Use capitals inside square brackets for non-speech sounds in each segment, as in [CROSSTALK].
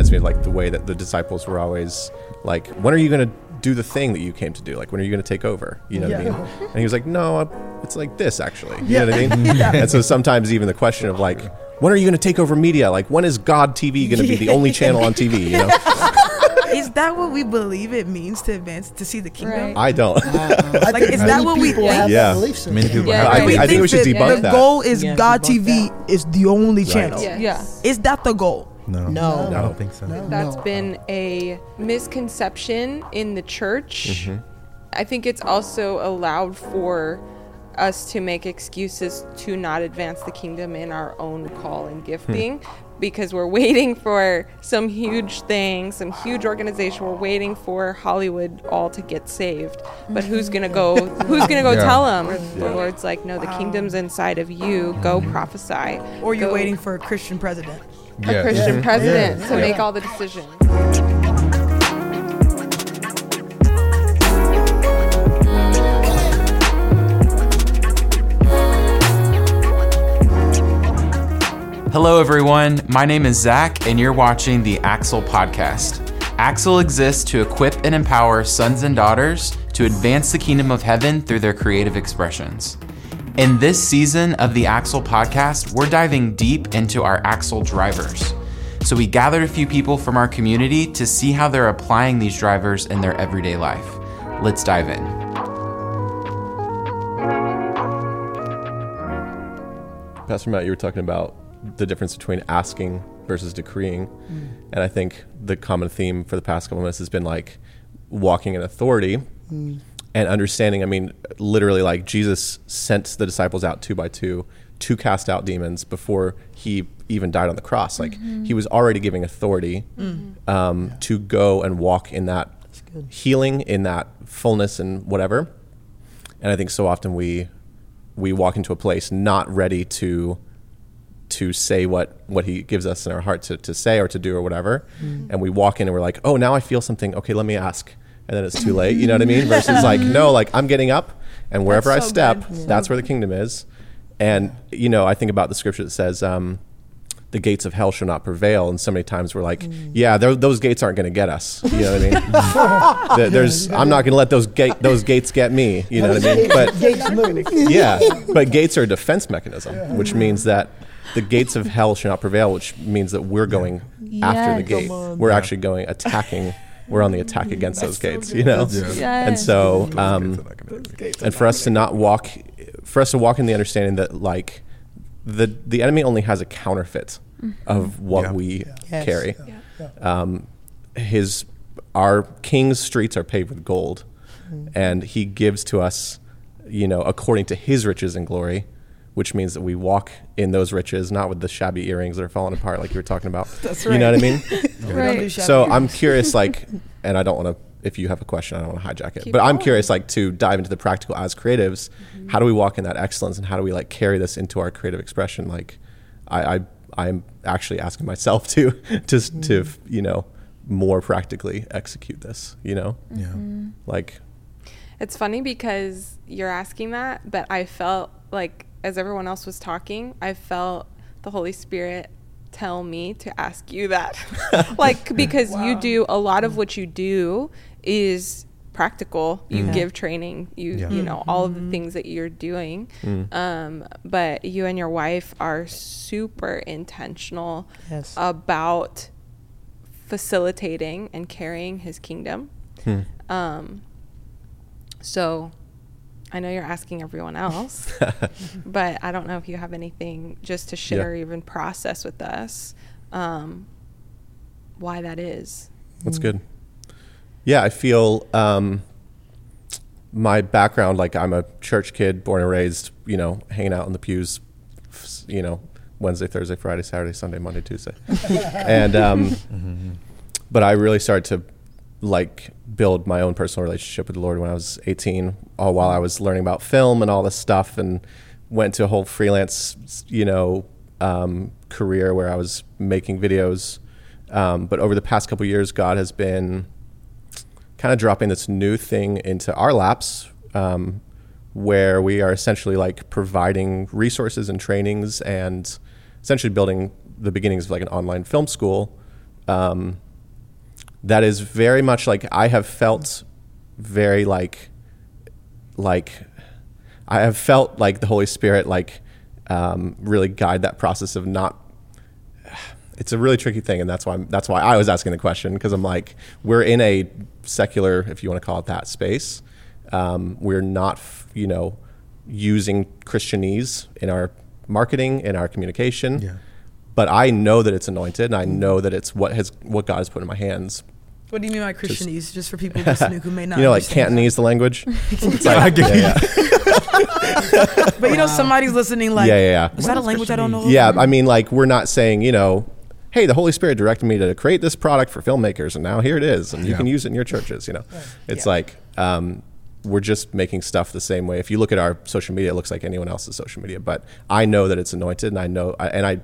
reminds me of like the way that the disciples were always like, when are you going to do the thing that you came to do? Like, when are you going to take over? You know what I mean? And he was like, no, it's like this actually. You know what I mean? [LAUGHS] And so sometimes even the question of like, when are you going to take over media? Like, when is God TV going to be the only channel on TV? You know, [LAUGHS] Is that what we believe it means to advance to see the kingdom? Right. I don't. I [LAUGHS] Like, think is that what we people think? have Yeah. that belief system. Many people Yeah, have I right. think, I think we should that debunk the that. goal is Yeah, God TV is the only channel. Yeah. Yeah. Is that the goal? No, No. I don't think so. That's No. been a misconception in the church. Mm-hmm. I think it's also allowed for us to make excuses to not advance the kingdom in our own call and hmm. gifting because we're waiting for some huge thing, some huge organization. We're waiting for Hollywood all to get saved. But who's going to go mm-hmm. who's going to go Yeah. tell them? The Lord's like, "No, the kingdom's inside of you. Go mm-hmm. prophesy." Or you're Go- waiting for a Christian president? A Yeah. Christian Yeah. president Yeah. to Yeah. make all the decisions. Hello, everyone. My name is Zach, and you're watching the Axle Podcast. Axle exists to equip and empower sons and daughters to advance the kingdom of heaven through their creative expressions. In this season of the Axle Podcast, we're diving deep into our Axle drivers. So, we gathered a few people from our community to see how they're applying these drivers in their everyday life. Let's dive in. Pastor Matt, you were talking about the difference between asking versus decreeing. Mm. And I think the common theme for the past couple minutes has been like walking in authority mm. And understanding. I mean, literally, like Jesus sent the disciples out two by two to cast out demons before he even died on the cross. Like mm-hmm. he was already giving authority mm-hmm. um, to go and walk in that healing, in that fullness, and whatever. And I think so often we we walk into a place not ready to to say what what he gives us in our heart to, to say or to do or whatever mm-hmm. and we walk in and we're like oh now i feel something okay let me ask and then it's too late you know what i mean versus [LAUGHS] like no like i'm getting up and wherever That's i step good. that's where the kingdom is and you know i think about the scripture that says um, the gates of hell shall not prevail and so many times we're like yeah those gates aren't going to get us you know what i mean [LAUGHS] There- there's i'm not going to let those gate those gates get me you know what i mean but Gates move. yeah, but gates are a defense mechanism, which means that the gates of hell shall not prevail, which means that we're going after the Yes. gate. We're actually going attacking. We're on the attack against those gates, you know. Yeah. And so, um, and for us to not walk, for us to walk in the understanding that like the the enemy only has a counterfeit of what Yeah. we Yes. carry. Yeah. Um, his our king's streets are paved with gold, and he gives to us, you know, according to his riches and glory, which means that we walk in those riches, not with the shabby earrings that are falling apart, like you were talking about. [LAUGHS] That's right. You know what I mean? [LAUGHS] We don't do Right. so. I'm curious, like, [LAUGHS] and I don't want to. If you have a question, I don't want to hijack it. Keep but I'm curious, like, to dive into the practical as creatives. Mm-hmm. How do we walk in that excellence, and how do we like carry this into our creative expression? Like, I, I I'm actually asking myself to to to mm-hmm. you know more practically execute this. You know, Yeah. Mm-hmm. like It's funny because you're asking that, but I felt like as everyone else was talking, I felt the Holy Spirit tell me to ask you that. [LAUGHS] like because you do a lot of what you do is practical. You give training, you Yeah. you know, all of the things that you're doing. Um, but you and your wife are super intentional Yes. about facilitating and carrying his kingdom. Um, so I know you're asking everyone [LAUGHS] else, but I don't know if you have anything just to share Yeah. or even process with us um, why that is. That's good. Yeah, I feel um, my background, like I'm a church kid, born and raised, you know, hanging out in the pews, you know, Wednesday, Thursday, Friday, Saturday, Sunday, Monday, Tuesday. [LAUGHS] and, um, but I really started to like build my own personal relationship with the Lord when I was 18, all while I was learning about film and all this stuff and went to a whole freelance, you know, um, career where I was making videos. Um, but over the past couple years, God has been kind of dropping this new thing into our laps um, where we are essentially like providing resources and trainings and essentially building the beginnings of like an online film school um, that is very much like I have felt very like like I have felt like the Holy Spirit like um, really guide that process of not. [SIGHS] It's a really tricky thing, and that's why I'm, that's why I was asking the question because I'm like we're in a secular, if you want to call it that, space. Um, we're not, you know, using Christianese in our marketing, in our communication. Yeah. But I know that it's anointed, and I know that it's what has what God has put in my hands. What do you mean by Christianese? Just for people listening who may [LAUGHS] not. you know, like understand Cantonese, the language. [LAUGHS] It's like, get yeah, yeah. But you know, somebody's listening. Like, yeah, yeah, yeah. is that a language I don't know? Yeah, I mean, like we're not saying, you know, hey, the Holy Spirit directed me to create this product for filmmakers, and now here it is, and you can use it in your churches. You know, it's Yeah. like um, we're just making stuff the same way. If you look at our social media, it looks like anyone else's social media, but I know that it's anointed, and I know, I, and I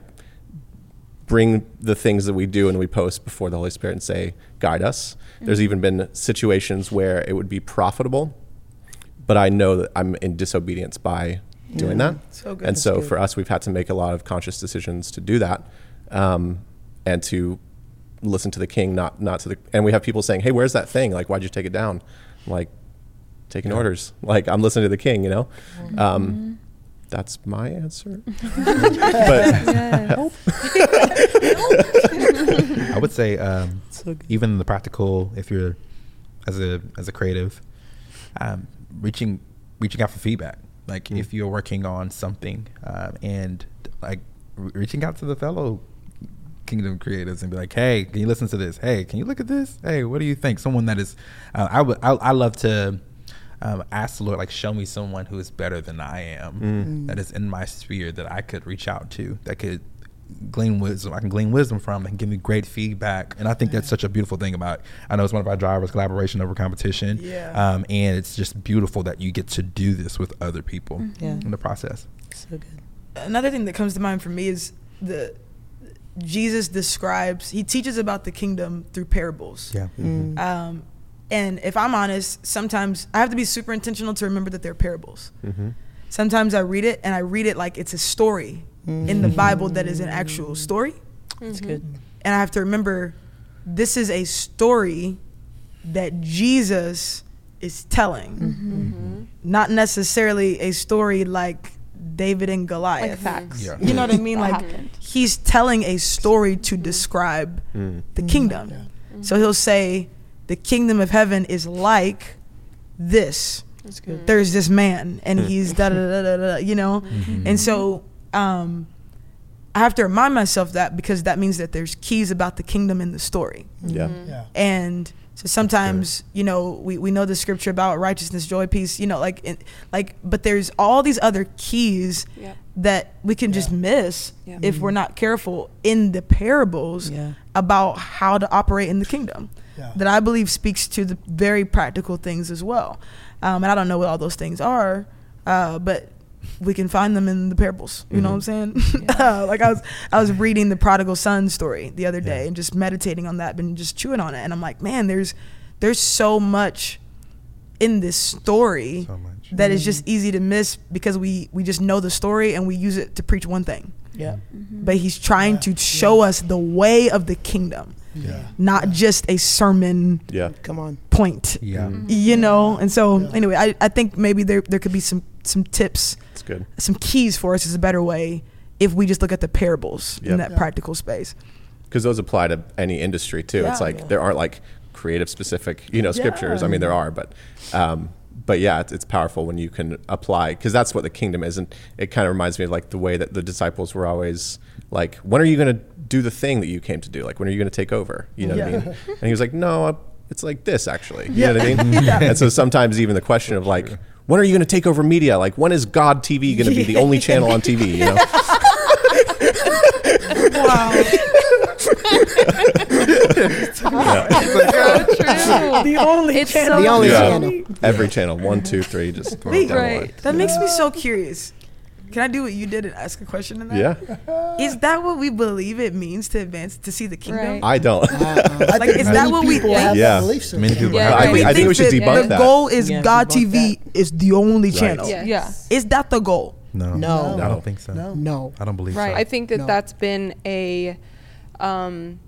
bring the things that we do and we post before the Holy Spirit and say, guide us. There's even been situations where it would be profitable, but I know that I'm in disobedience by doing that. So good. And That's so good. for us, we've had to make a lot of conscious decisions to do that, um, and to listen to the King, not not to the. And we have people saying, "Hey, where's that thing? Like, why'd you take it down?" I'm like, taking orders. Like, I'm listening to the King. You know, Mm-hmm. um, that's my answer. [LAUGHS] but [LAUGHS] [LAUGHS] I would say um, even the practical, if you're as a as a creative, um, reaching reaching out for feedback. Like if you're working on something um, and like re- reaching out to the fellow kingdom creators and be like, hey, can you listen to this? Hey, can you look at this? Hey, what do you think? Someone that is, uh, I would I, I love to. Um, ask the Lord, like, show me someone who is better than I am, that is in my sphere that I could reach out to, that could glean wisdom. I can glean wisdom from and give me great feedback. And I think that's such a beautiful thing about. I know it's one of our drivers, collaboration over competition. Yeah. Um, and it's just beautiful that you get to do this with other people Yeah. in the process. So good. Another thing that comes to mind for me is the Jesus describes. He teaches about the kingdom through parables. Yeah. Um, and if I'm honest, sometimes I have to be super intentional to remember that they're parables. Mm-hmm. Sometimes I read it and I read it like it's a story in the Bible that is an actual story. That's mm-hmm. good. And I have to remember this is a story that Jesus is telling, mm-hmm. not necessarily a story like David and Goliath. Like facts. Yeah. You know what I mean? Like happened. he's telling a story to describe mm. the kingdom. So he'll say, "The kingdom of heaven is like this." That's good. There's this man, and hmm. he's da da da da da. You know, mm-hmm. and so um, I have to remind myself that because that means that there's keys about the kingdom in the story. yeah, mm-hmm. Yeah. And so sometimes, you know, we, we know the scripture about righteousness, joy, peace, you know, like, in, like, but there's all these other keys Yep. that we can just miss Yeah. if we're mm-hmm. not careful in the parables Yeah. about how to operate in the kingdom. Yeah. That I believe speaks to the very practical things as well. Um, and I don't know what all those things are, uh, but we can find them in the parables. You know what I'm saying? [LAUGHS] uh, like I was, I was reading the prodigal son story the other day and just meditating on that, and just chewing on it. And I'm like, man, there's, there's so much in this story So much. that is just easy to miss because we we just know the story and we use it to preach one thing. Yeah. But he's trying to show us the way of the kingdom, Yeah. not just a sermon yeah. Come on. point. Yeah. You know, and so anyway, I, I think maybe there there could be some some tips, It's good. some keys for us is a better way if we just look at the parables in that Yeah. practical space. because those apply to any industry too. It's Yeah. like there aren't like creative specific, you know, scriptures. I mean, there are, but um, but yeah, it's, it's powerful when you can apply because that's what the kingdom is, and it kind of reminds me of like the way that the disciples were always like, "When are you going to do the thing that you came to do? Like, when are you going to take over?" You know what I mean? And he was like, "No, uh, it's like this actually." You know what I mean? [LAUGHS] And so sometimes even the question of like. When are you going to take over media? Like, when is God TV going to be the only channel on TV? You know, Wow. [LAUGHS] [LAUGHS] the only It's channel. so The only Yeah. channel. every channel, one, two, three, just throw it Wait, down the right. line. That makes me so curious. Can I do what you did and ask a question in that? Yeah, [LAUGHS] Is that what we believe it means to advance to see the kingdom? Right. I don't. Uh, uh, I Like, is that what we people think? Yeah. that. Many people Yeah, have I right. think, I think we should that debunk the that. goal is Yeah, God TV is the only channel. Yeah. Is that the goal? No. No. I don't think so. No. No. I don't believe so. Right. so. I think that No. that's been a um,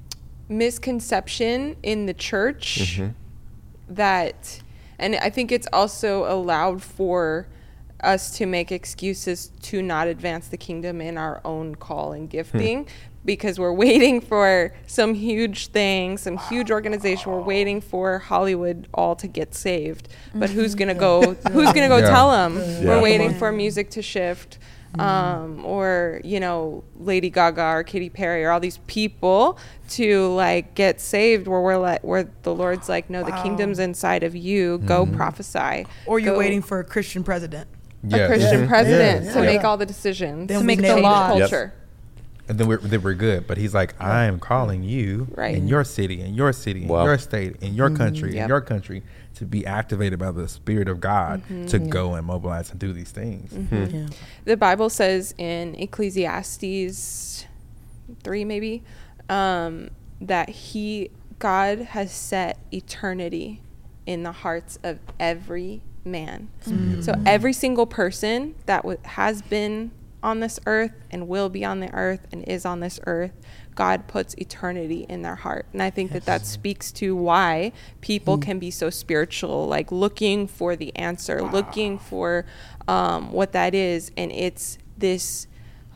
misconception in the church mm-hmm. that and I think it's also allowed for us to make excuses to not advance the kingdom in our own call and gifting hmm. because we're waiting for some huge thing, some huge organization. We're waiting for Hollywood all to get saved. But who's going to go mm-hmm. [LAUGHS] who's going to go Yeah. tell them? Yeah. We're waiting for music to shift. Mm-hmm. Um, or you know Lady Gaga or Katy Perry or all these people to like get saved where we're like where the Lord's like no the kingdom's inside of you go mm-hmm. prophesy Or you're Go- waiting for a Christian president. A Yeah. Christian Yeah. president Yeah. to Yeah. make all the decisions Then to make the law it. Yep. culture And then we're, then we're good. But he's like, I am calling you Right. in your city, in your city, in Wow. your state, in your mm-hmm. country, Yep. in your country to be activated by the Spirit of God mm-hmm. to go and mobilize and do these things. Mm-hmm. Hmm. Yeah. the Bible says in Ecclesiastes three maybe um, that he God has set eternity in the hearts of every man. So every single person that w- has been on this earth and will be on the earth and is on this earth, God puts eternity in their heart. And I think that that speaks to why people can be so spiritual, like looking for the answer, looking for um, what that is. And it's this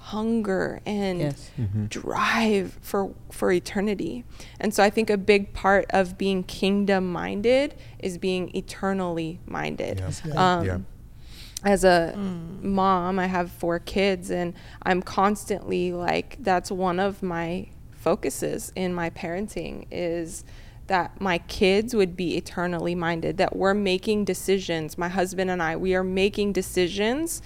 hunger and Yes. drive for for eternity. And so I think a big part of being kingdom minded is being eternally minded. Yeah. Um, Yeah. As a mom, I have four kids, and I'm constantly like, that's one of my focuses in my parenting is that my kids would be eternally minded, that we're making decisions. My husband and I, we are making decisions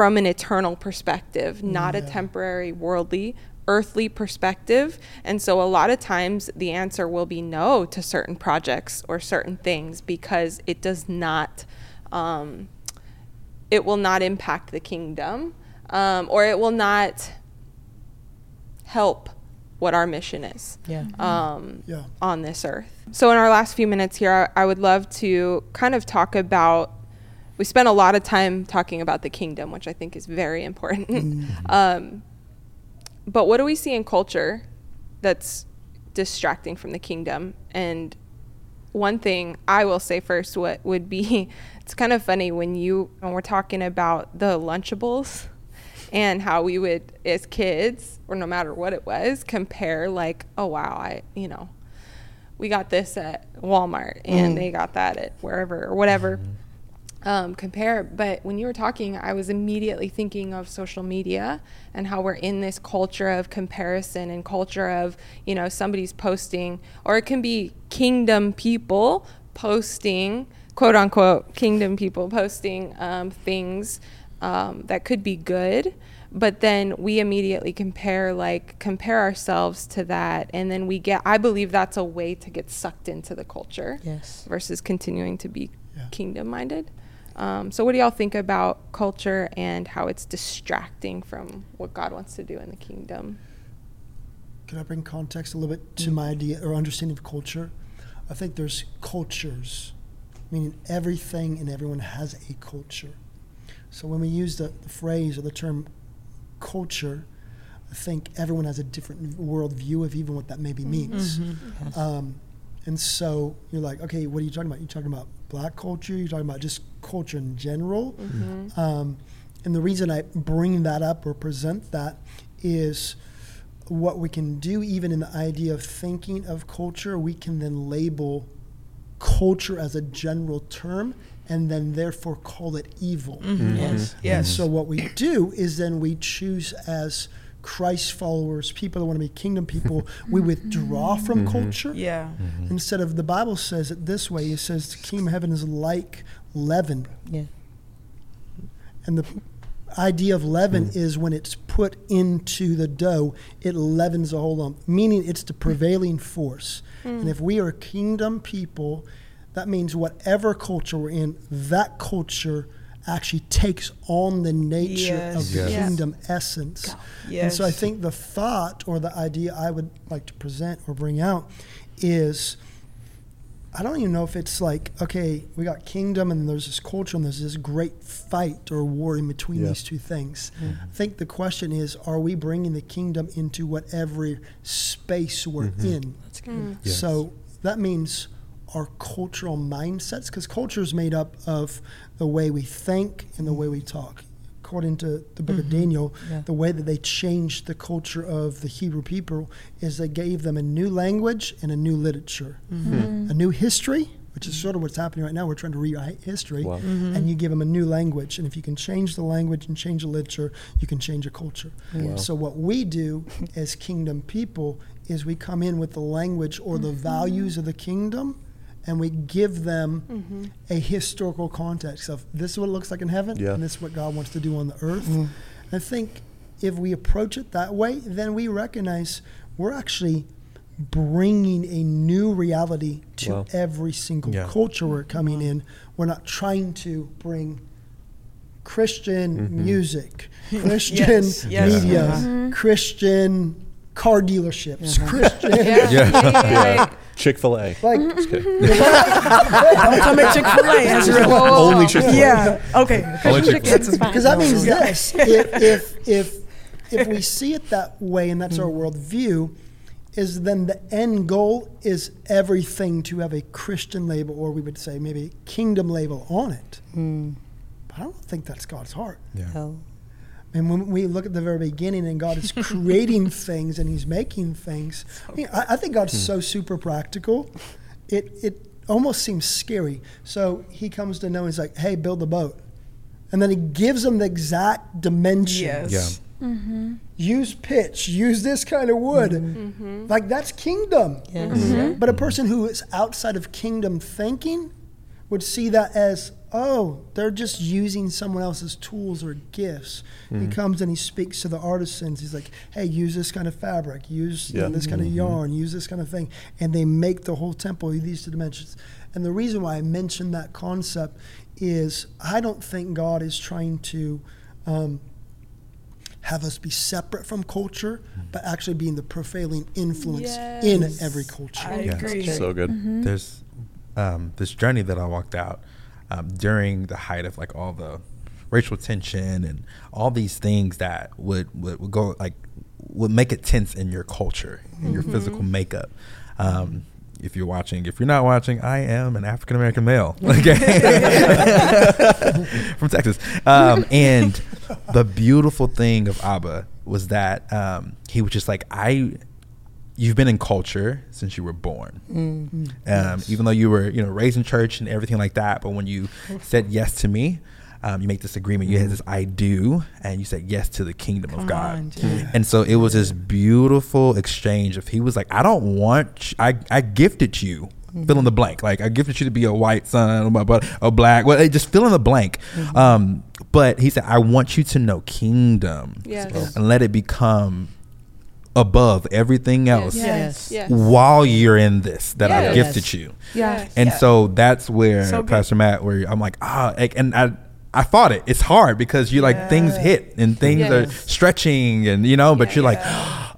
from an eternal perspective, not a temporary, worldly, earthly perspective. And so a lot of times the answer will be no to certain projects or certain things because it does not, um, it will not impact the kingdom um, or it will not help what our mission is Yeah. um, Yeah. on this earth. So, in our last few minutes here, I, I would love to kind of talk about. We spent a lot of time talking about the kingdom, which I think is very important. Mm. [LAUGHS] um, but what do we see in culture that's distracting from the kingdom? And one thing I will say first, what would be, [LAUGHS] it's kind of funny when you when we're talking about the Lunchables and how we would as kids or no matter what it was compare like oh wow i you know we got this at walmart and mm. they got that at wherever or whatever mm-hmm. Um, compare but when you were talking i was immediately thinking of social media and how we're in this culture of comparison and culture of you know somebody's posting or it can be kingdom people posting quote unquote kingdom people posting um, things um, that could be good but then we immediately compare like compare ourselves to that and then we get i believe that's a way to get sucked into the culture Yes. versus continuing to be Yeah. kingdom minded um, so what do y'all think about culture and how it's distracting from what god wants to do in the kingdom Can I bring context a little bit to my idea or understanding of culture? I think there's cultures, meaning everything and everyone has a culture. So when we use the, the phrase or the term culture, I think everyone has a different worldview of even what that maybe means. Um, and so you're like, okay, what are you talking about? You're talking about black culture? You're talking about just culture in general? Mm-hmm. Um, and the reason I bring that up or present that is what we can do, even in the idea of thinking of culture, we can then label culture as a general term and then therefore call it evil. Mm-hmm. Mm-hmm. Yes. And Yes. so what we do is then we choose as Christ followers, people that want to be kingdom people, we [LAUGHS] withdraw from mm-hmm. culture. Yeah. Mm-hmm. Instead of the Bible says it this way, it says the kingdom of heaven is like leaven. Yeah. And the idea of leaven Hmm. is when it's put into the dough, it leavens the whole lump, meaning it's the prevailing force. And mm. if we are kingdom people, that means whatever culture we're in, that culture actually takes on the nature of the Yes. kingdom essence. And so I think the thought or the idea I would like to present or bring out is I don't even know if it's like okay, we got kingdom and there's this culture and there's this great fight or war in between Yeah. these two things. I think the question is, are we bringing the kingdom into whatever space we're in? That's Hmm. Yes. So that means our cultural mindsets, because culture is made up of the way we think and the way we talk. According to the book of mm-hmm. Daniel, Yeah. the way that they changed the culture of the Hebrew people is they gave them a new language and a new literature, mm-hmm. a new history, which is sort of what's happening right now. We're trying to rewrite history, Wow. Mm-hmm. and you give them a new language. And if you can change the language and change the literature, you can change a culture. Wow. So what we do as kingdom people is we come in with the language or the values of the kingdom and we give them mm-hmm. a historical context of this is what it looks like in heaven Yeah. and this is what God wants to do on the earth. Mm-hmm. I think if we approach it that way, then we recognize we're actually bringing a new reality to Wow. every single Yeah. culture we're mm-hmm. coming in. We're not trying to bring Christian music, [LAUGHS] Christian Yes, yes. media, Mm-hmm. Christian car dealerships, Christian. Yeah. [LAUGHS] Yeah. Yeah. Chick Fil A. Like, Just kidding. [LAUGHS] Don't come at Chick Fil A. That's Whoa, real. whoa, whoa. Only Chick Fil A. Yeah. Okay. Only Chick-fil-A. Because that means this: if, if if if we see it that way, and that's our worldview, is then the end goal is everything to have a Christian label, or we would say maybe kingdom label on it. But I don't think that's God's heart. Yeah. And when we look at the very beginning and God is [LAUGHS] creating things and He's making things, I, mean, I, I think God's hmm. so super practical. It it almost seems scary. So He comes to know He's like, "Hey, build a boat," and then He gives them the exact dimensions. Yes. Yeah. Mm-hmm. Use pitch. Use this kind of wood. Mm-hmm. Mm-hmm. Like that's kingdom. Yes. But a person who is outside of kingdom thinking would see that as, oh, they're just using someone else's tools or gifts. He comes and he speaks to the artisans. He's like, hey, use this kind of fabric, use you know, Yeah. this kind of yarn, use this kind of thing. And they make the whole temple with these two dimensions. And the reason why I mentioned that concept is I don't think God is trying to. Um, have us be separate from culture, but actually being the prevailing influence in every culture. I Yeah. agree. So good. There's um, this journey that I walked out um, during the height of like all the racial tension and all these things that would, would, would go like would make it tense in your culture, in your physical makeup. Um, if you're watching, if you're not watching, I am an African American male, [LAUGHS] okay, [LAUGHS] from Texas. Um, and the beautiful thing of Abba was that um, he was just like, I, you've been in culture since you were born. Um, even though you were, you know, raised in church and everything like that, but when you said yes to me, um, you make this agreement. You had this I do, and you said yes to the kingdom of God. on, Jay. And so it was this beautiful exchange If he was like, I don't want, you, I, I gifted you. Fill in the blank. Like I gifted you to be a white son, but- but a black. Well, just fill in the blank. Um, but he said, I want you to know kingdom Yes. and let it become above everything else Yes. Yes. Yes. while you're in this that I've gifted you. Yes. And Yeah. so that's where So. Pastor Matt, where I'm like, ah, and I, I fought it. It's hard because you like things hit and things are stretching and you know, but you're like,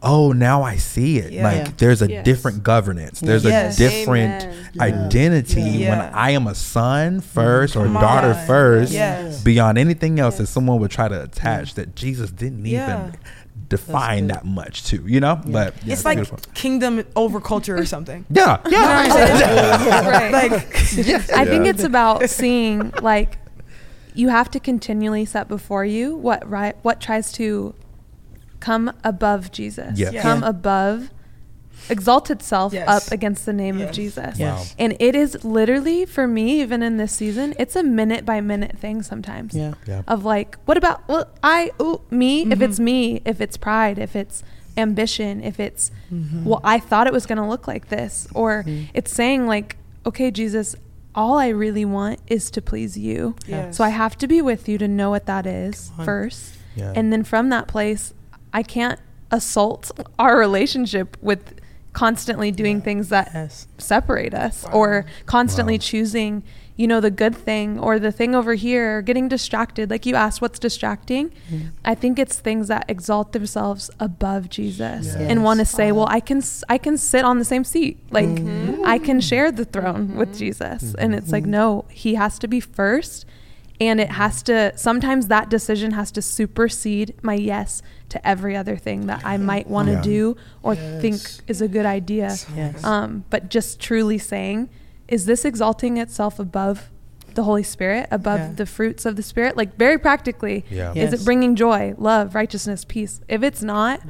oh, now I see it. Yeah. Like there's a Yes. different governance. There's Yes. a different Amen. Identity Yeah. when I am a son first or Come daughter on. first Yes. beyond anything else that someone would try to attach that Jesus didn't Yeah. even define that much too, you know? But yeah, It's like beautiful. kingdom over culture or something. Yeah, [LAUGHS] yeah. Right. Like, [LAUGHS] I think it's about seeing like you have to continually set before you what right what tries to come above Jesus. Yeah. Yeah. Come above exalt itself Yes. up against the name of Jesus. Yes. And it is literally for me even in this season, it's a minute by minute thing sometimes. Yeah. Yeah. Of like, what about well, I ooh, me, if Mhm. it's me, if it's pride, if it's ambition, if it's Mm-hmm. well, I thought it was going to look like this or it's saying like, okay, Jesus, all I really want is to please you. Yes. So I have to be with you to know what that is first. Yeah. And then from that place, I can't assault our relationship with constantly doing things that Yes. separate us or constantly Wow. choosing you know the good thing or the thing over here or getting distracted like you asked what's distracting Mm-hmm. i think it's things that exalt themselves above jesus Yes. and want to say well i can s- i can sit on the same seat like Mm-hmm. i can share the throne with jesus and it's like no he has to be first and it has to sometimes that decision has to supersede my yes to every other thing that i might want to Yeah. do or Yes. think is a good idea Yes. um, but just truly saying, is this exalting itself above the Holy Spirit, above Yeah. the fruits of the Spirit? Like very practically, Yeah. is it bringing joy, love, righteousness, peace? If it's not,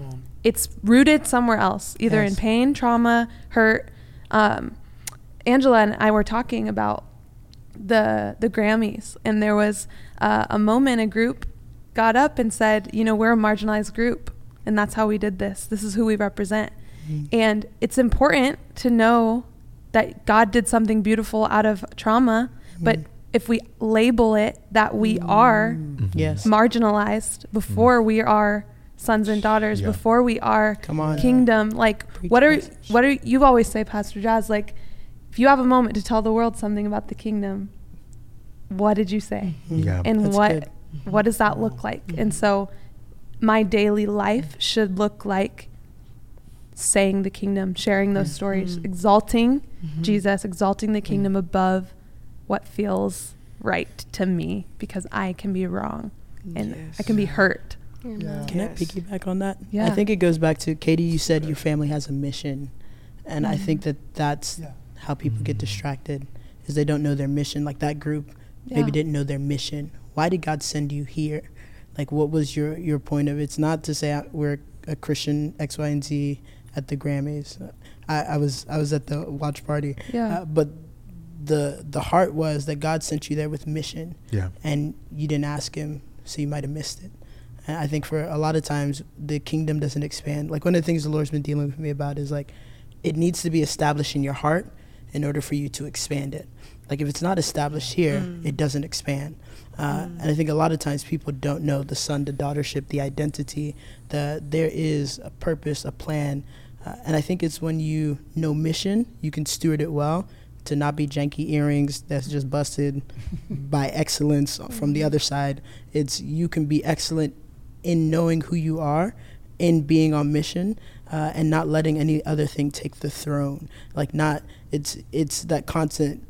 it's rooted somewhere else, either in pain, trauma, hurt. Um, Angela and I were talking about the the Grammys, and there was uh, a moment a group got up and said, you know, we're a marginalized group, and that's how we did this. This is who we represent. Mm-hmm. And it's important to know that God did something beautiful out of trauma, mm-hmm. but if we label it that we mm-hmm. are Yes. marginalized before we are sons and daughters, Yeah. before we are Come on. kingdom, like Preach what are what are you always say, Pastor Jazz, like if you have a moment to tell the world something about the kingdom, what did you say? Mm-hmm. Yeah. and That's what good. what does that look like mm-hmm. and so my daily life should look like saying the kingdom sharing those mm-hmm. stories exalting jesus exalting the kingdom above what feels right to me because i can be wrong and i can be hurt Yeah. Can Yes. I piggyback on that? Yeah. I think it goes back to Katie. You said your family has a mission, and I think that that's Yeah. How people get distracted, is they don't know their mission. Like that group Yeah. maybe didn't know their mission. Why did God send you here? Like, what was your your point of? It's not to say I- we're a Christian X, Y, and Z at the Grammys. I, I was I was at the watch party, Yeah. uh, but the the heart was that God sent you there with mission Yeah. and you didn't ask him, so you might have missed it. And I think for a lot of times the kingdom doesn't expand. Like one of the things the Lord's been dealing with me about is like it needs to be established in your heart in order for you to expand it. Like if it's not established here, it doesn't expand. Uh, And I think a lot of times people don't know the son to daughtership, the identity, that there is a purpose, a plan. Uh, and I think it's when you know mission, you can steward it well to not be janky earrings that's just busted [LAUGHS] by excellence from the other side. It's you can be excellent in knowing who you are, in being on mission, uh, and not letting any other thing take the throne. Like not it's it's that constant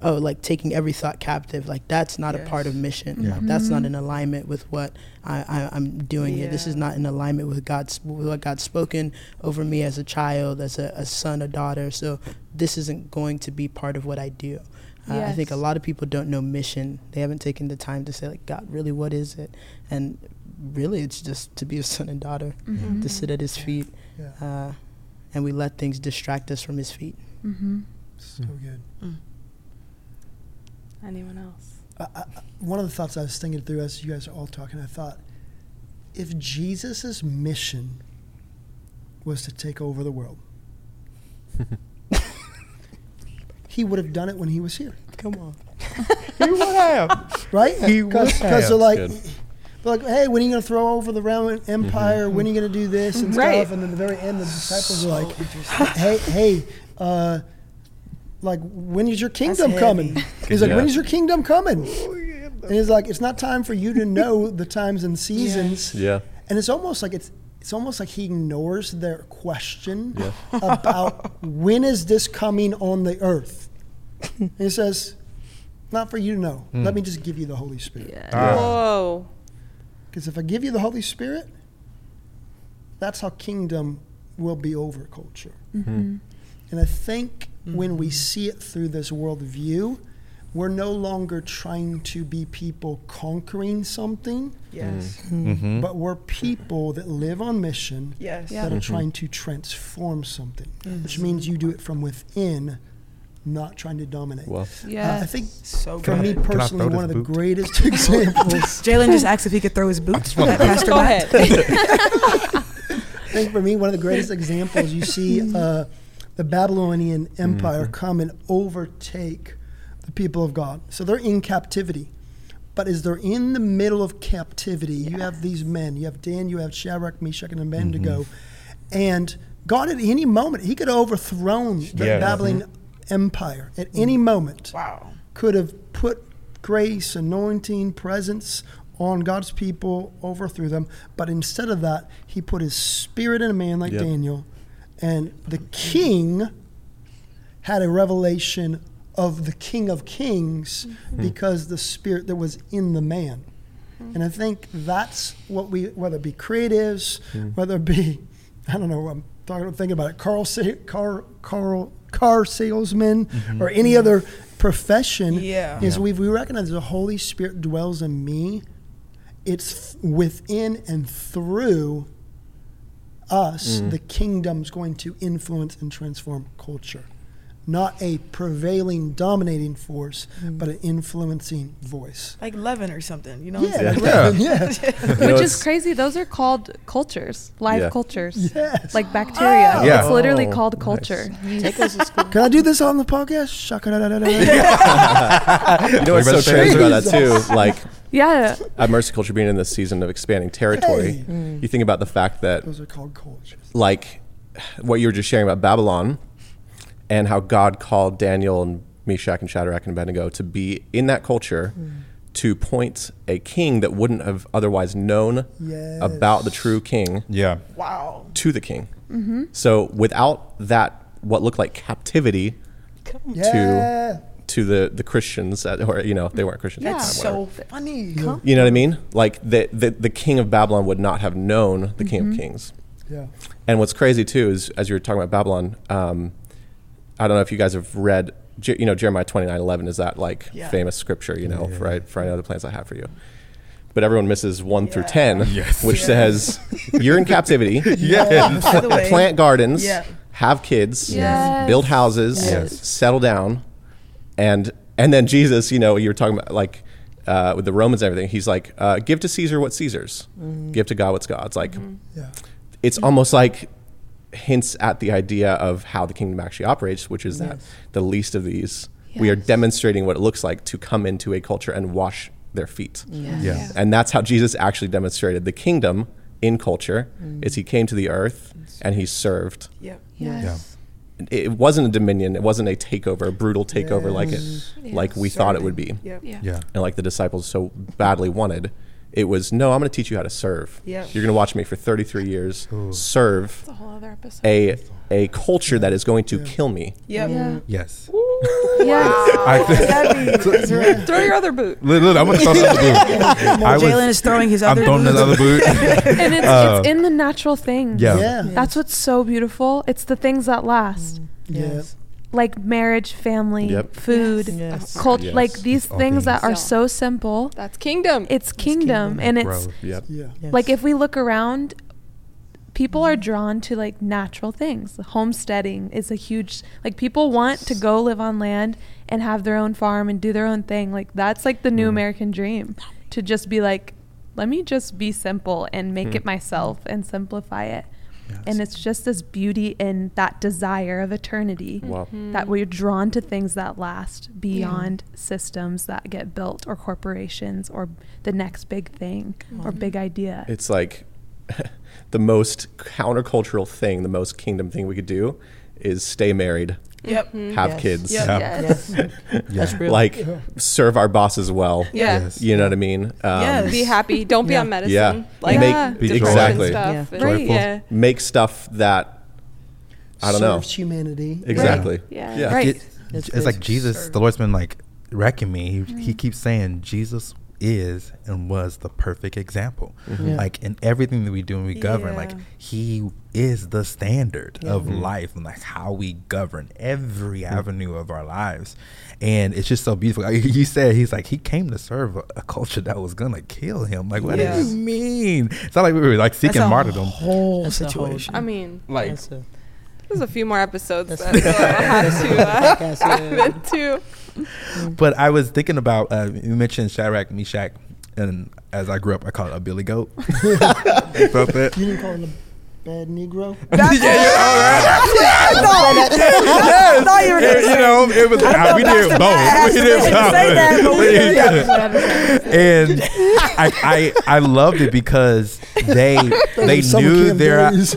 oh like taking every thought captive. Like that's not a part of mission. Yeah. like, that's not in alignment with what I, I, i'm doing here. This is not in alignment with god's with what god's spoken over me as a child as a, a son a daughter. So this isn't going to be part of what i do. Uh, i think a lot of people don't know mission. They haven't taken the time to say like god really what is it? And really it's just to be a son and daughter Mm-hmm. to sit at his feet Yeah. uh, and we let things distract us from his feet Mm-hmm. So good. Anyone else? I, I, one of the thoughts I was thinking through as you guys are all talking, I thought, if Jesus' mission was to take over the world, [LAUGHS] he would have done it when he was here, come on He would have. right? He would Because have. they're like, Good. They're like, hey, when are you going to throw over the Roman Empire? When are you going to do this and Right. stuff? And then the very end, the disciples are like, [LAUGHS] hey, hey, uh, like, when is your kingdom coming? He's like, Yeah. when is your kingdom coming? And he's like, it's not time for you to [LAUGHS] know the times and seasons. Yeah. And it's almost like it's it's almost like he ignores their question Yeah. [LAUGHS] about when is this coming on the earth. And he says, not for you to know. Let me just give you the Holy Spirit. Ah. Whoa. Because if I give you the Holy Spirit, that's how kingdom will be over culture. Mm-hmm. mm-hmm. And I think mm-hmm. when we see it through this worldview, we're no longer trying to be people conquering something, Yes. Mm-hmm. mm-hmm. but we're people that live on mission Yes. Yeah. that are trying to transform something, which means you do it from within, not trying to dominate. Well, Uh, Yeah. I think So for good. me personally, one of the boot? greatest [LAUGHS] examples. [LAUGHS] Jalen just asked if he could throw his boots at Pastor Go ahead. [LAUGHS] I think for me, one of the greatest examples, you see uh, the Babylonian Empire come and overtake the people of God. So they're in captivity. But as they're in the middle of captivity, you have these men. You have Dan, you have Shadrach, Meshach, and Abednego. And God at any moment, he could have overthrown the Yeah. Babylonian empire at mm. any moment. Wow. Could have put grace, anointing, presence on God's people, overthrew them. But instead of that, he put his spirit in a man like Yep. Daniel. And the king had a revelation of the King of Kings mm-hmm. because the spirit that was in the man. Mm-hmm. And I think that's what we, whether it be creatives, mm. whether it be, [LAUGHS] I don't know, I'm talking, thinking about it, Carl, sa- car, Carl, car salesman mm-hmm. or any other profession, Yeah. is we we recognize the Holy Spirit dwells in me. It's within and through us, mm. the kingdom's going to influence and transform culture. Not a prevailing, dominating force, mm-hmm. but an influencing voice. Like leaven or something, you know? what I'm Yeah, saying? yeah, [LAUGHS] [LAUGHS] Which is crazy. Those are called cultures, live Yeah. cultures, yes. like bacteria. Yeah. It's literally Oh, called nice. culture. Take us to school. Can I do this on the podcast? [LAUGHS] You know what's so Everybody crazy about that too? Like Yeah. at Mercy Culture being in this season of expanding territory, Hey. you think about the fact that Those are called cultures. like what you were just sharing about Babylon and how God called Daniel and Meshach and Shadrach and Abednego to be in that culture hmm. to point a king that wouldn't have otherwise known Yes. about the true king Yeah. Wow. to the king. Mm-hmm. So without that, what looked like captivity Yeah. to the, the Christians, at, or you know, they weren't Christians. at the That's time, so funny. You know what I mean? Like the, the the king of Babylon would not have known the king of mm-hmm. kings. Yeah. And what's crazy too is as you were talking about Babylon, um, I don't know if you guys have read, you know, Jeremiah twenty nine eleven is that like Yeah. famous scripture, you know, right? For I know the plans I have for you. But everyone misses one through ten, Yes. which Yeah. says [LAUGHS] you're in captivity. [LAUGHS] Yeah. [LAUGHS] By Plant gardens, Yeah. have kids, Yes. build houses, Yes. settle down, and and then Jesus, you know, you were talking about like uh, with the Romans and everything. He's like, uh, give to Caesar what's Caesar's, give to God what's God's. Like, Yeah. it's almost like hints at the idea of how the kingdom actually operates, which is that the least of these, we are demonstrating what it looks like to come into a culture and wash their feet. Yeah. And that's how Jesus actually demonstrated the kingdom in culture mm. is he came to the earth and he served. Yep. Yes. It wasn't a dominion, it wasn't a takeover, a brutal takeover like it Yes. like we thought it would be. Yep. Yeah. Yeah. And like the disciples so badly wanted. It was no, I'm going to teach you how to serve. Yep. You're going to watch me for 33 years serve It's a whole other episode. a a culture that is going to kill me. Yep. yeah. Yes. [LAUGHS] Yes. I think, [LAUGHS] Throw your other boot. look, look, I'm gonna throw the other boot. [LAUGHS] I was- Jalen is throwing his other. I'm throwing boots. the other boot. and it's, Uh, it's in the natural things. Yeah. Yeah. That's what's so beautiful. It's the things that last, Yes. Like marriage, family, Yep. food, Yes. cult. Yes. Like these All things that are so simple. That's kingdom. It's kingdom, and it's Yep. Yeah. Yes. like if we look around people are drawn to like natural things homesteading is a huge like people want to go live on land and have their own farm and do their own thing like that's like the new mm. american dream to just be like let me just be simple and make hmm. it myself and simplify it and it's just this beauty in that desire of eternity Wow. Mm-hmm. that we're drawn to things that last beyond systems that get built or corporations or the next big thing or mm-hmm. big idea. It's like [LAUGHS] the most countercultural thing, the most kingdom thing we could do is stay married, Yep. Mm-hmm. have Yes. kids, Yep. [LAUGHS] Yeah. Yes. That's real. like serve our bosses well. yeah. Yes. You know what I mean? Um, Yes. Be happy. Don't be Yeah. on medicine. Yeah. Like ah, Yeah. Make Be exactly stuff. Yeah. Right. Yeah. make stuff that I don't know Serves humanity. exactly. Yeah. Yeah. Right. It- It's it's like crazy. Jesus, the Lord's been like wrecking me. He, he mm-hmm. keeps saying Jesus is and was the perfect example. Yeah. Like in everything that we do and we govern, like he is the standard Yeah. of life and like how we govern every avenue of our lives. And it's just so beautiful. Like [LAUGHS] you said, he's like he came to serve a, a culture that was gonna kill him. Like what Yeah. do you mean? It's not like we were like seeking That's a martyrdom. whole That's a whole- situation. I mean, Like a- there's a few more episodes that I'll have [LAUGHS] to uh, Podcast, dive yeah. [LAUGHS] [LAUGHS] But I was thinking about uh, you mentioned Shadrach, Meshach, and as I grew up, I call it a billy goat. You felt that? You didn't call it a bad Negro? [LAUGHS] That's [LAUGHS] I thought you were you know, it was we did both. We did both. and I, I I loved it because they they knew their yes,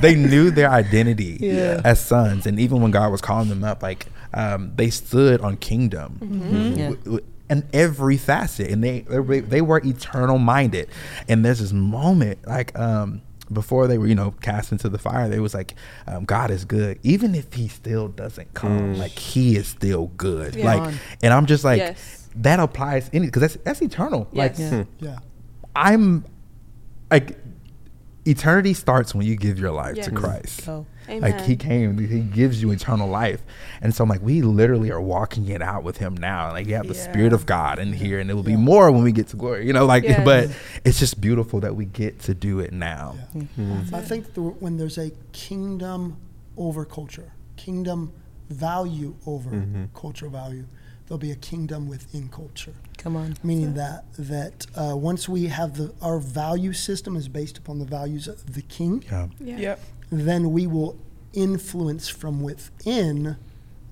they knew their identity Yeah. as sons, and even when God was calling them up, like um, they stood on kingdom. Yeah. w- w- in every facet, and they they were, they were eternal minded. And there's this moment, like um, before they were, you know, cast into the fire, they was like, um, God is good, even if He still doesn't come. Like He is still good. Yeah. Like, and I'm just like, Yes. that applies any because that's that's eternal. Like, Yeah. Yeah. I'm like, eternity starts when you give your life Yes. to Christ. Go. Like he came, he gives you eternal life, and so I'm like, we literally are walking it out with him now. Like you have the Spirit of God in here, and it will be more when we get to glory. You know, like, [LAUGHS] Yes. but it's just beautiful that we get to do it now. I think the, when there's a kingdom over culture, kingdom value over cultural value, there'll be a kingdom within culture. Come on. Meaning that that uh, once we have the our value system is based upon the values of the king, Yeah. Yeah. Yep. Then we will influence from within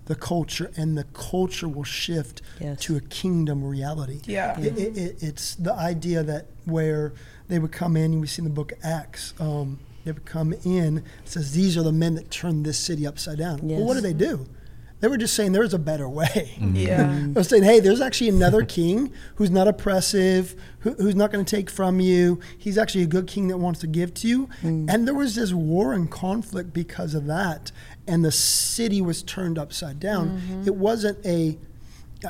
the culture, and the culture will shift Yes. to a kingdom reality. Yeah. It, it, it, it's the idea that where they would come in, and we see in the book of Acts, um, they would come in, it says, These are the men that turned this city upside down. Well, what do they do? They were just saying there's a better way. [LAUGHS] Yeah. [LAUGHS] I was saying, hey, there's actually another [LAUGHS] king who's not oppressive, who, who's not going to take from you. He's actually a good king that wants to give to you. Mm. And there was this war and conflict because of that. And the city was turned upside down. Mm-hmm. It wasn't a,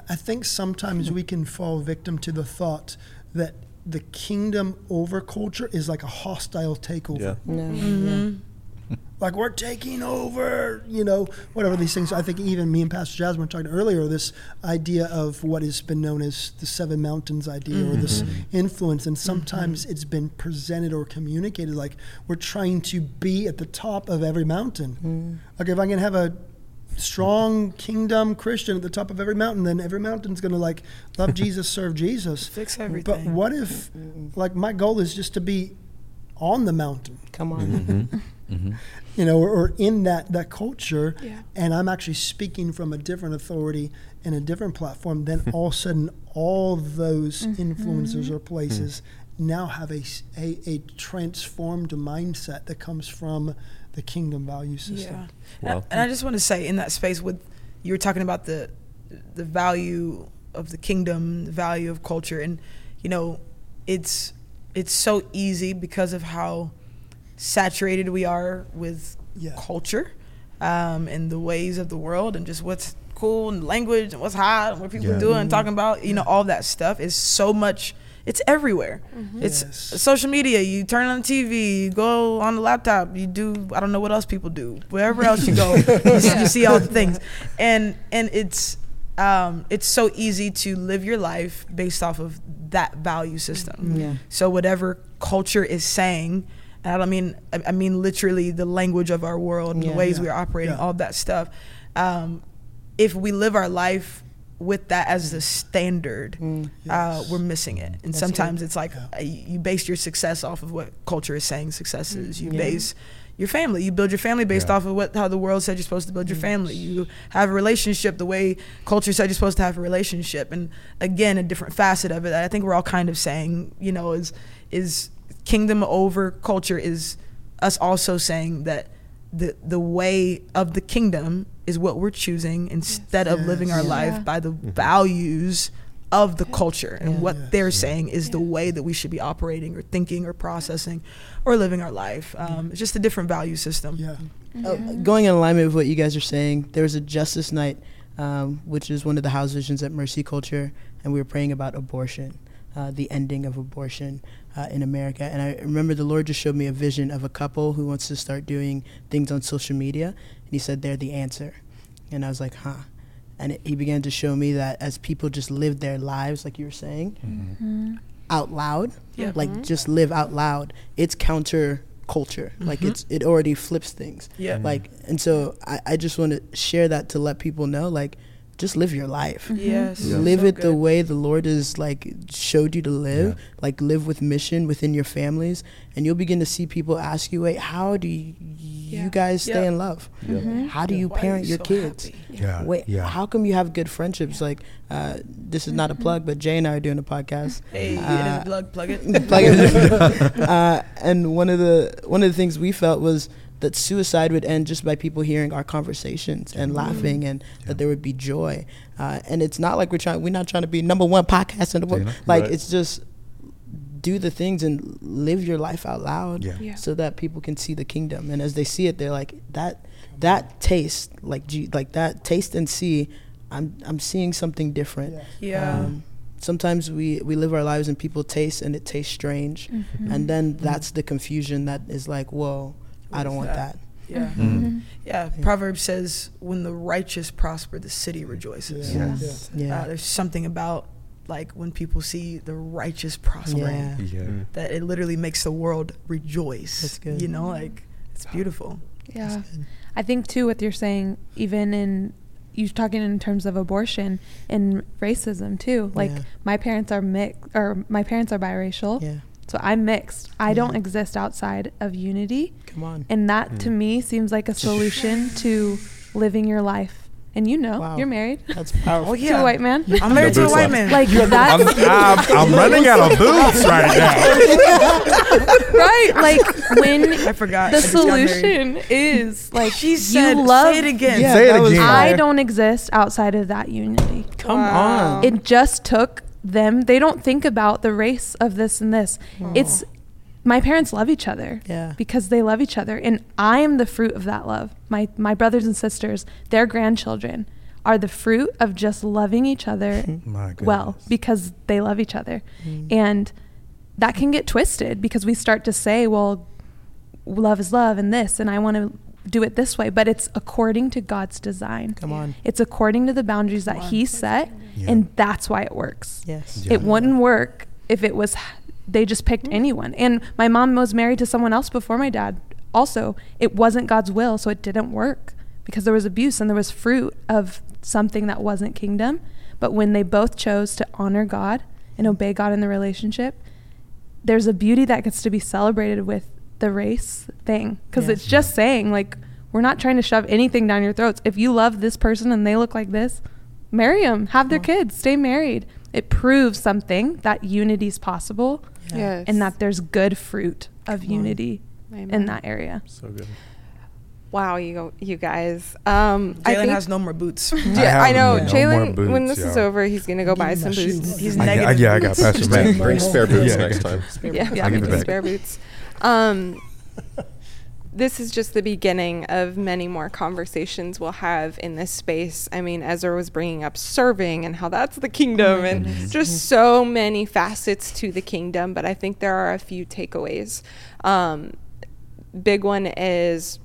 I think sometimes we can fall victim to the thought that the kingdom over culture is like a hostile takeover Yeah. No. Mm-hmm. Like we're taking over, you know, whatever these things. I think even me and Pastor Jasmine were talking earlier this idea of what has been known as the seven mountains idea or this mm-hmm. influence, and sometimes mm-hmm. it's been presented or communicated like we're trying to be at the top of every mountain. Mm. Like if I can have a strong kingdom Christian at the top of every mountain, then every mountain's going to like love [LAUGHS] Jesus, serve Jesus. Fix everything. But what if, like, my goal is just to be on the mountain? Come on. Mm-hmm. [LAUGHS] Mm-hmm. you know, or, or in that that culture, Yeah. and I'm actually speaking from a different authority and a different platform, then [LAUGHS] all of a sudden, all those mm-hmm. influencers or mm-hmm. places now have a a transformed mindset that comes from the kingdom value system. Yeah. Well- and, and I just want to say in that space with you were talking about the the value of the kingdom, the value of culture and you know, it's it's so easy because of how saturated we are with Yeah. culture um, and the ways of the world and just what's cool and language and what's hot and what people Yeah. are doing, talking about, you know, all that stuff is so much. It's everywhere. It's Yes. social media. You turn on the TV, you go on the laptop, you do. I don't know what else people do. Wherever else you go, [LAUGHS] you, see- you see all the things, and and it's um, it's so easy to live your life based off of that value system. Yeah. So whatever culture is saying, and I don't mean I I mean literally the language of our world, and Yeah. the ways Yeah. we are operating, Yeah. all that stuff. Um, if we live our life with that as the standard, uh, Yes. we're missing it. And That's sometimes good. it's like Yeah. uh, you base your success off of what culture is saying success is. You Yeah. base your family. You build your family based Yeah. off of what how the world said you're supposed to build your family. You have a relationship the way culture said you're supposed to have a relationship. And again, a different facet of it that I think we're all kind of saying, you know, is is kingdom over culture is us also saying that the the way of the kingdom is what we're choosing instead of living our Yes. life by the values of the culture and Yeah. what Yes. they're saying is the way that we should be operating or thinking or processing or living our life. Um, it's just a different value system. Yeah. Uh, going in alignment with what you guys are saying, there was a Justice Night, um, which is one of the house visions at Mercy Culture, and we were praying about abortion, uh, the ending of abortion uh, in America. And I remember the Lord just showed me a vision of a couple who wants to start doing things on social media, and He said they're the answer. And I was like, huh. And it, He began to show me that as people just live their lives, like you were saying, mm-hmm. out loud, Yeah. like mm-hmm. just live out loud, it's counter culture. Mm-hmm. Like it's it already flips things Yeah. like and so I, I just want to share that to let people know like just live your life. Yes. Live So it the way the Lord has like showed you to live. Like live with mission within your families, and you'll begin to see people ask you, "Wait, how do you, you guys stay Yeah. in love? Mm-hmm. How do you Why parent you your so kids? happy? Yeah. Wait, yeah. how come you have good friendships? Like, uh, this is not a plug, but Jay and I are doing a podcast. [LAUGHS] Hey, it Uh, is plug, plug it. [LAUGHS] Plug it. [LAUGHS] uh, and one of the one of the things we felt was that suicide would end just by people hearing our conversations and laughing, and that there would be joy. Uh, and it's not like we're trying. We're not trying to be number one podcast in the world. Yeah. Like Right. it's just do the things and live your life out loud, Yeah. Yeah. so that people can see the kingdom. And as they see it, they're like that. That taste, like G, like that taste and see. I'm I'm seeing something different. Yeah. Um, sometimes we, we live our lives and people taste and it tastes strange. Mm-hmm. And then that's the confusion that is like, whoa, I don't want that? that. yeah. Mm. Yeah. Proverbs says, "When the righteous prosper, the city rejoices." Yeah. Yes. Yeah. Uh, there's something about like when people see the righteous prospering Yeah. Yeah. that it literally makes the world rejoice. That's good. You know, like it's beautiful. Yeah. I think too what you're saying, even in you're talking in terms of abortion and racism too. Like Yeah. my parents are mixed, or my parents are biracial, Yeah. So I'm mixed. I Yeah. don't mm-hmm. exist outside of unity, Come on. and that to mm. me seems like a solution [LAUGHS] to living your life. And you know, Wow. you're married That's powerful. [LAUGHS] Oh to a white man. I'm married [LAUGHS] to a white man. Like I'm, that, I'm, I'm running out of boots right now. right? Like when I forgot. the I just got married. solution is like She said, you love. "Say it again." Yeah, Say it again. I don't exist outside of that unity. Come Wow. on. It just took them. They don't think about the race of this and this. It's my parents love each other yeah. because they love each other, and I am the fruit of that love. My my brothers and sisters, their grandchildren, are the fruit of just loving each other [LAUGHS] well because they love each other, Mm. and that can get twisted because we start to say, well, love is love and this, and I want to do it this way, but it's according to God's design. Come on. It's according to the boundaries that He set, Yeah. and that's why it works. Yes. Yeah. It wouldn't work if it was they just picked anyone. And my mom was married to someone else before my dad. Also, it wasn't God's will, so it didn't work because there was abuse and there was fruit of something that wasn't kingdom. But when they both chose to honor God and obey God in the relationship, there's a beauty that gets to be celebrated with the race thing because Yeah. it's just saying like we're not trying to shove anything down your throats. If you love this person and they look like this, marry them, have their kids, stay married. It proves something that unity is possible Yes. and that there's good fruit of Come on. unity Amen. in that area. So good. Wow, you go, you guys. Um, I Jalen think, has no more boots. [LAUGHS] yeah, I, have know. no Jalen, when boots, this is over, he's gonna go buy Give me some my boots. He's I, negative. I, yeah, I got boots. Pastor Bring, spare boots Yeah, next yeah. time. Yeah, [LAUGHS] Yeah. I'll give it some spare boots. Um, this is just the beginning of many more conversations we'll have in this space. I mean, Ezra was bringing up serving and how that's the kingdom, and just so many facets to the kingdom. But I think there are a few takeaways. Um, big one is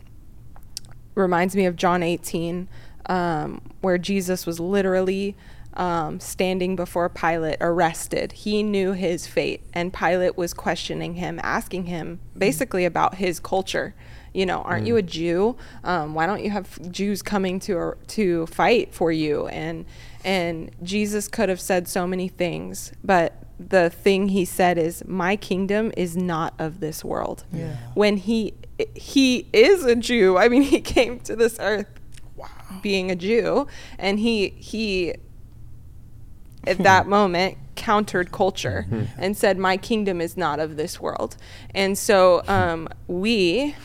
reminds me of John 18, um, where Jesus was literally um, standing before Pilate, arrested. He knew his fate, and Pilate was questioning him, asking him basically about his culture. You know, aren't you a Jew? Um, why don't you have Jews coming to to fight for you? And and Jesus could have said so many things, but the thing he said is, "My kingdom is not of this world." Yeah. when he he is a Jew. I mean, [LAUGHS] he came to this earth being a Jew, and he he at that [LAUGHS] moment countered culture and said, "My kingdom is not of this world." And so um, we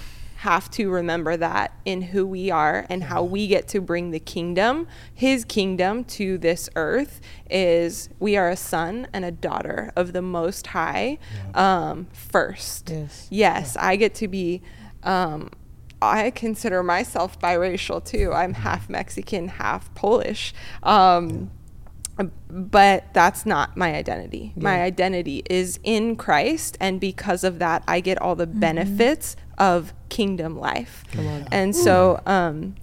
have to remember that in who we are and how we get to bring the kingdom, his kingdom to this earth is we are a son and a daughter of the most high um, first. Yes. Yes, I get to be. Um, I consider myself biracial too. I'm half Mexican, half Polish. Um, But that's not my identity. My identity is in Christ, and because of that, I get all the benefits of kingdom life. And so, um,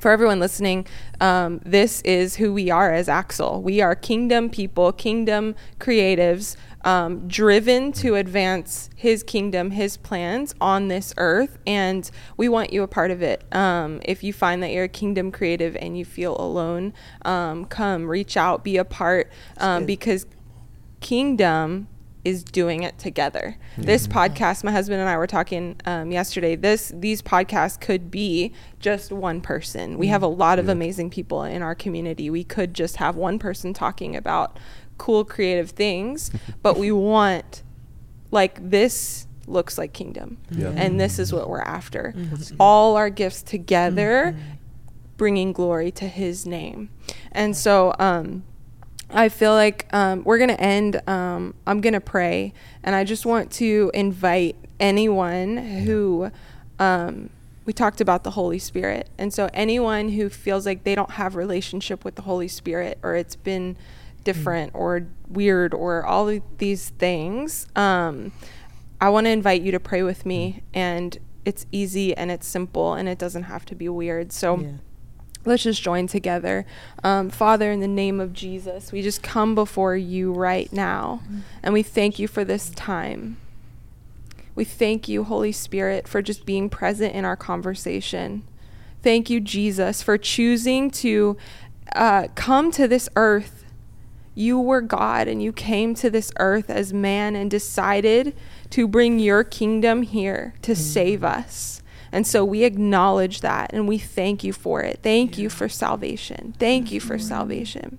for everyone listening, um, this is who we are as Axle. We are kingdom people, kingdom creatives, um, driven to advance His kingdom, His plans on this earth, and we want you a part of it. Um, if you find that you're a kingdom creative and you feel alone, um, come reach out, be a part, um, because kingdom is doing it together. This podcast, my husband and I were talking um, yesterday. This these podcasts could be just one person. We have a lot of amazing people in our community. We could just have one person talking about cool creative things, but we want like this looks like kingdom, Yeah. and this is what we're after. All our gifts together, bringing glory to His name, and so. Um, I feel like um, we're going to end. Um, I'm going to pray. And I just want to invite anyone who, um, we talked about the Holy Spirit. And so anyone who feels like they don't have relationship with the Holy Spirit or it's been different or weird or all of these things, um, I want to invite you to pray with me. And it's easy and it's simple and it doesn't have to be weird. So Yeah. let's just join together. Um, Father, in the name of Jesus, we just come before you right now and we thank you for this time. We thank you, Holy Spirit, for just being present in our conversation. Thank you, Jesus, for choosing to uh, come to this earth. You were God and you came to this earth as man and decided to bring your kingdom here to save us. And so we acknowledge that and we thank you for it. Thank you for salvation. Thank you for salvation.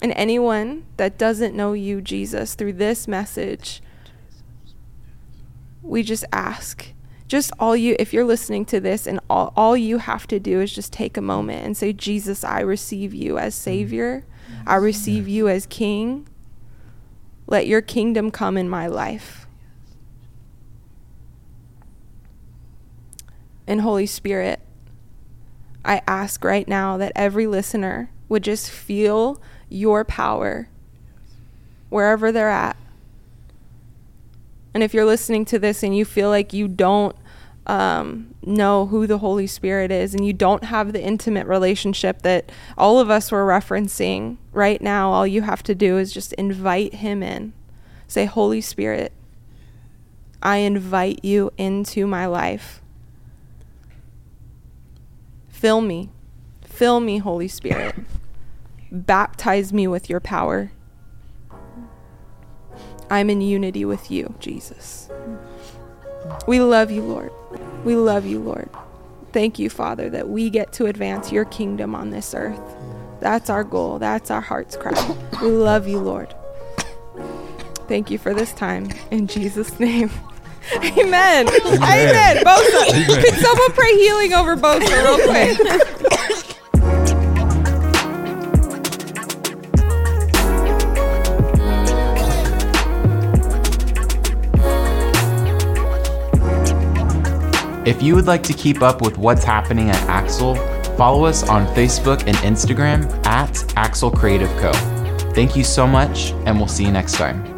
And anyone that doesn't know you, Jesus, through this message, we just ask just all you if you're listening to this and all, all you have to do is just take a moment and say jesus i receive you as savior i receive you as king. Let your kingdom come in my life. And holy spirit i ask right now that every listener would just feel your power wherever they're at. And if you're listening to this and you feel like you don't um, know who the Holy Spirit is and you don't have the intimate relationship that all of us were referencing right now, all you have to do is just invite Him in. Say, Holy Spirit, I invite you into my life. Fill me. Fill me, Holy Spirit. Baptize me with your power. I'm in unity with you, Jesus. We love you, Lord. We love you, Lord. Thank you, Father, that we get to advance your kingdom on this earth. That's our goal. That's our heart's cry. We love you, Lord. Thank you for this time. In Jesus' name. [LAUGHS] Amen. Amen. Bosa. Can someone pray healing over Bosa real quick? [LAUGHS] If you would like to keep up with what's happening at Axle, follow us on Facebook and Instagram at Axle Creative Co. Thank you so much, and we'll see you next time.